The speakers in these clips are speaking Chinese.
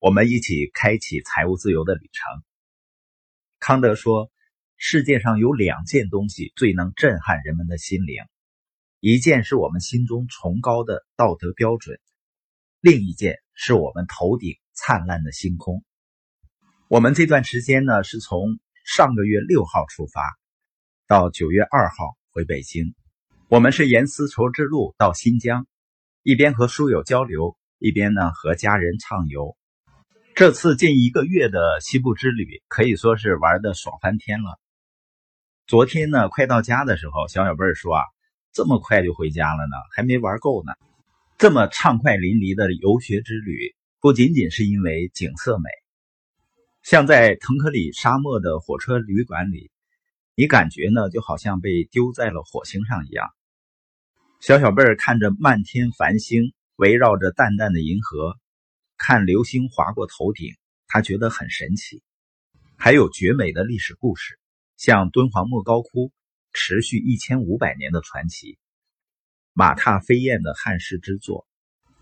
我们一起开启财务自由的旅程。康德说，世界上有两件东西最能震撼人们的心灵，一件是我们心中崇高的道德标准，另一件是我们头顶灿烂的星空。我们这段时间呢，是从上个月六号出发，到九月二号回北京。我们是沿丝绸之路到新疆，一边和书友交流，一边呢和家人畅游。这次近一个月的西部之旅可以说是玩的爽翻天了。昨天呢，快到家的时候，小小贝儿说啊，这么快就回家了呢，还没玩够呢。这么畅快淋漓的游学之旅，不仅仅是因为景色美，像在腾克里沙漠的火车旅馆里，你感觉呢就好像被丢在了火星上一样。小小贝儿看着漫天繁星，围绕着淡淡的银河，看流星划过头顶，他觉得很神奇。还有绝美的历史故事，像敦煌莫高窟，持续一千五百年的传奇；马踏飞燕的汉式之作。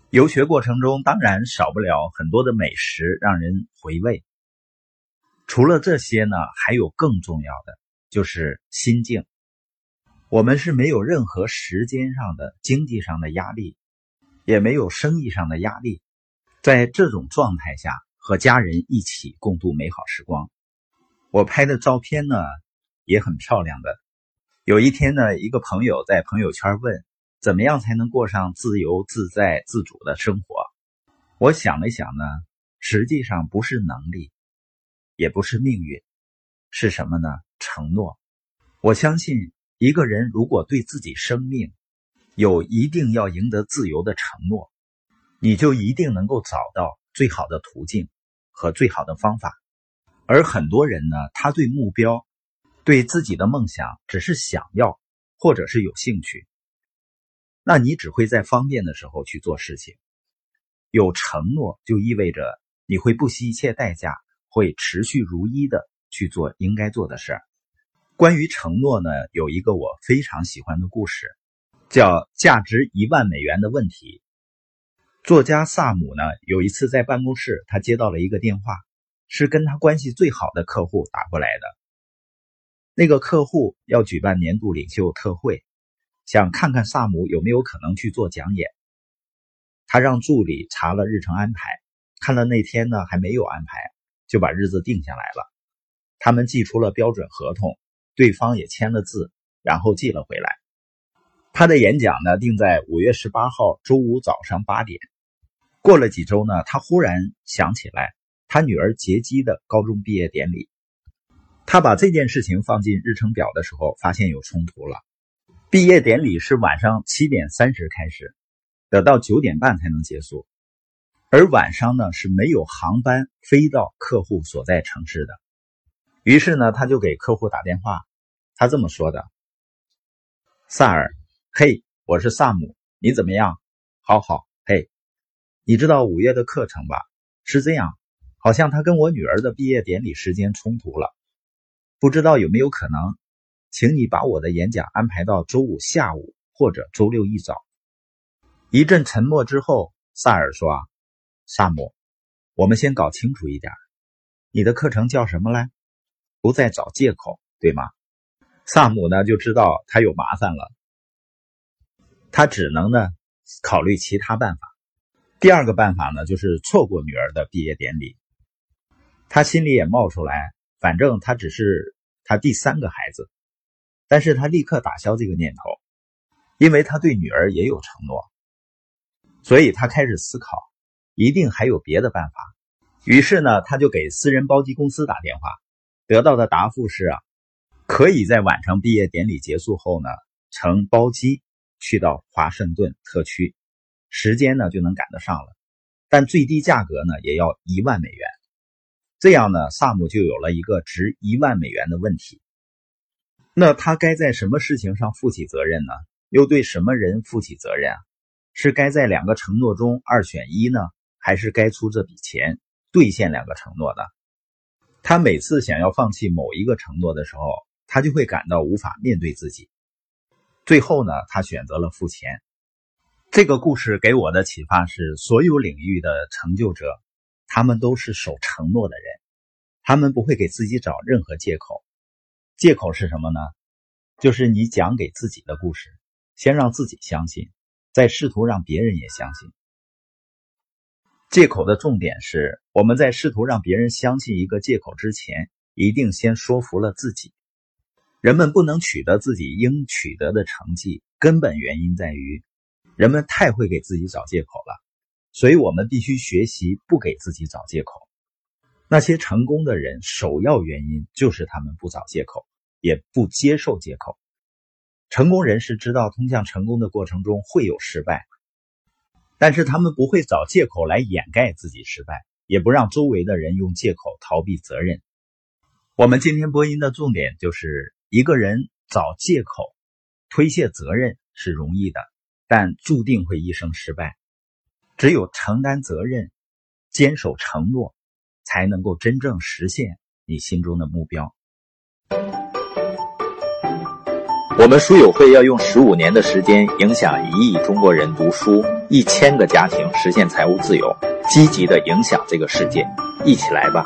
游学过程中，当然少不了很多的美食，让人回味。除了这些呢，还有更重要的，就是心境。我们是没有任何时间上的、经济上的压力，也没有生意上的压力，在这种状态下和家人一起共度美好时光。我拍的照片呢也很漂亮的。有一天呢，一个朋友在朋友圈问：“怎么样才能过上自由自在、自主的生活？”我想了想呢，实际上不是能力，也不是命运，是什么呢？承诺。我相信。一个人如果对自己生命有一定要赢得自由的承诺，你就一定能够找到最好的途径和最好的方法。而很多人呢，他对目标、对自己的梦想只是想要，或者是有兴趣，那你只会在方便的时候去做事情。有承诺就意味着你会不惜一切代价，会持续如一的去做应该做的事儿。关于承诺呢，有一个我非常喜欢的故事，叫价值一万美元的问题。作家萨姆呢，有一次在办公室，他接到了一个电话，是跟他关系最好的客户打过来的。那个客户要举办年度领袖特会，想看看萨姆有没有可能去做讲演。他让助理查了日程安排，看了那天呢还没有安排，就把日子定下来了。他们寄出了标准合同。对方也签了字，然后寄了回来。他的演讲呢定在五月十八号周五早上八点。过了几周呢，他忽然想起来他女儿杰基的高中毕业典礼。他把这件事情放进日程表的时候，发现有冲突了。毕业典礼是晚上七点三十开始，得到九点半才能结束，而晚上呢是没有航班飞到客户所在城市的。于是呢，他就给客户打电话。他这么说的：“萨尔，嘿，我是萨姆，你怎么样？好好，你知道五月的课程吧？是这样，好像他跟我女儿的毕业典礼时间冲突了，不知道有没有可能，请你把我的演讲安排到周五下午或者周六一早。”一阵沉默之后，萨尔说：“萨姆，我们先搞清楚一点，你的课程叫什么来？不再找借口，对吗？”萨姆呢就知道他有麻烦了，他只能呢考虑其他办法。第二个办法呢就是错过女儿的毕业典礼。他心里也冒出来，反正他只是他第三个孩子，但是他立刻打消这个念头，因为他对女儿也有承诺，所以他开始思考，一定还有别的办法。于是呢，他就给私人包机公司打电话，得到的答复是啊。可以在晚上毕业典礼结束后呢，乘包机去到华盛顿特区，时间呢就能赶得上了，但最低价格呢也要一万美元。这样呢，萨姆就有了一个值一万美元的问题。那他该在什么事情上负起责任呢？又对什么人负起责任啊？是该在两个承诺中二选一呢，还是该出这笔钱兑现两个承诺呢？他每次想要放弃某一个承诺的时候，他就会感到无法面对自己，最后呢，他选择了付钱。这个故事给我的启发是：所有领域的成就者他们都是守承诺的人，他们不会给自己找任何借口。借口是什么呢？就是你讲给自己的故事，先让自己相信，再试图让别人也相信。借口的重点是，我们在试图让别人相信一个借口之前，一定先说服了自己。人们不能取得自己应取得的成绩，根本原因在于人们太会给自己找借口了。所以，我们必须学习不给自己找借口。那些成功的人，首要原因就是他们不找借口。也不接受借口。成功人士知道通向成功的过程中会有失败，但是他们不会找借口来掩盖自己失败，也不让周围的人用借口逃避责任。我们今天播音的重点就是：一个人找借口、推卸责任是容易的，但注定会一生失败。只有承担责任、坚守承诺，才能够真正实现你心中的目标。我们书友会要用十五年的时间，影响一亿中国人读书，一千个家庭实现财务自由，积极的影响这个世界，一起来吧！